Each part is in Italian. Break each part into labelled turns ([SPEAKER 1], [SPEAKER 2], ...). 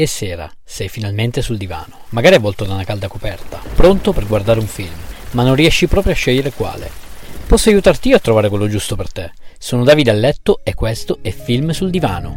[SPEAKER 1] E sera, sei finalmente sul divano, magari avvolto da una calda coperta, pronto per guardare un film, ma non riesci proprio a scegliere quale. Posso aiutarti io a trovare quello giusto per te. Sono Davide a letto e questo è Film sul divano.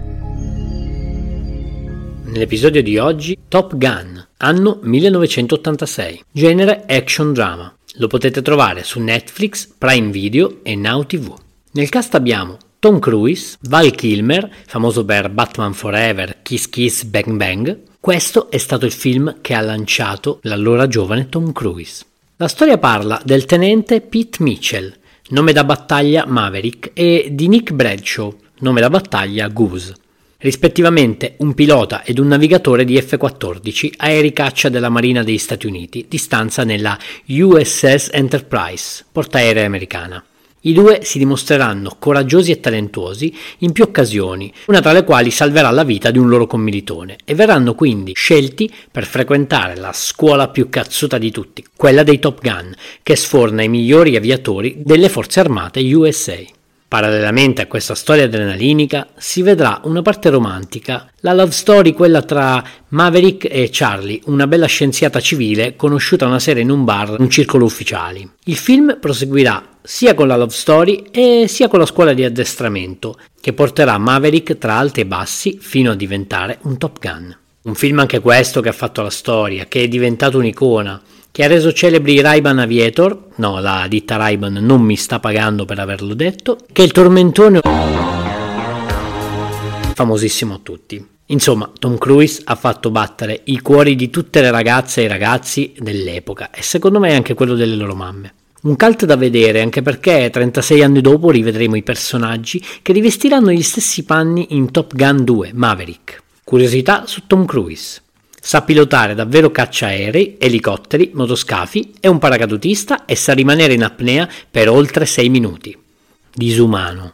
[SPEAKER 1] Nell'episodio di oggi, Top Gun, anno 1986, genere action drama. Lo potete trovare su Netflix, Prime Video e Now TV. Nel cast abbiamo Tom Cruise, Val Kilmer, famoso per Batman Forever, Kiss Kiss Bang Bang. Questo è stato il film che ha lanciato l'allora giovane Tom Cruise. La storia parla del tenente Pete Mitchell, nome da battaglia Maverick, e di Nick Bradshaw, nome da battaglia Goose, rispettivamente un pilota ed un navigatore di F-14 aerei caccia della Marina degli Stati Uniti, di stanza nella USS Enterprise, portaerei americana. I due si dimostreranno coraggiosi e talentuosi in più occasioni, una tra le quali salverà la vita di un loro commilitone, e verranno quindi scelti per frequentare la scuola più cazzuta di tutti, quella dei Top Gun, che sforna i migliori aviatori delle forze armate USA. Parallelamente a questa storia adrenalinica si vedrà una parte romantica, la love story quella tra Maverick e Charlie, una bella scienziata civile conosciuta una sera in un bar, un circolo ufficiali. Il film proseguirà sia con la love story e sia con la scuola di addestramento, che porterà Maverick tra alti e bassi fino a diventare un Top Gun. Un film anche questo che ha fatto la storia, che è diventato un'icona, che ha reso celebri Ray-Ban Aviator, no, la ditta Ray-Ban non mi sta pagando per averlo detto, che è il tormentone famosissimo a tutti. Insomma, Tom Cruise ha fatto battere i cuori di tutte le ragazze e i ragazzi dell'epoca e secondo me anche quello delle loro mamme. Un cult da vedere anche perché 36 anni dopo rivedremo i personaggi che rivestiranno gli stessi panni in Top Gun 2 Maverick. Curiosità su Tom Cruise. Sa pilotare davvero cacciaerei, elicotteri, motoscafi, è un paracadutista e sa rimanere in apnea per oltre 6 minuti. Disumano.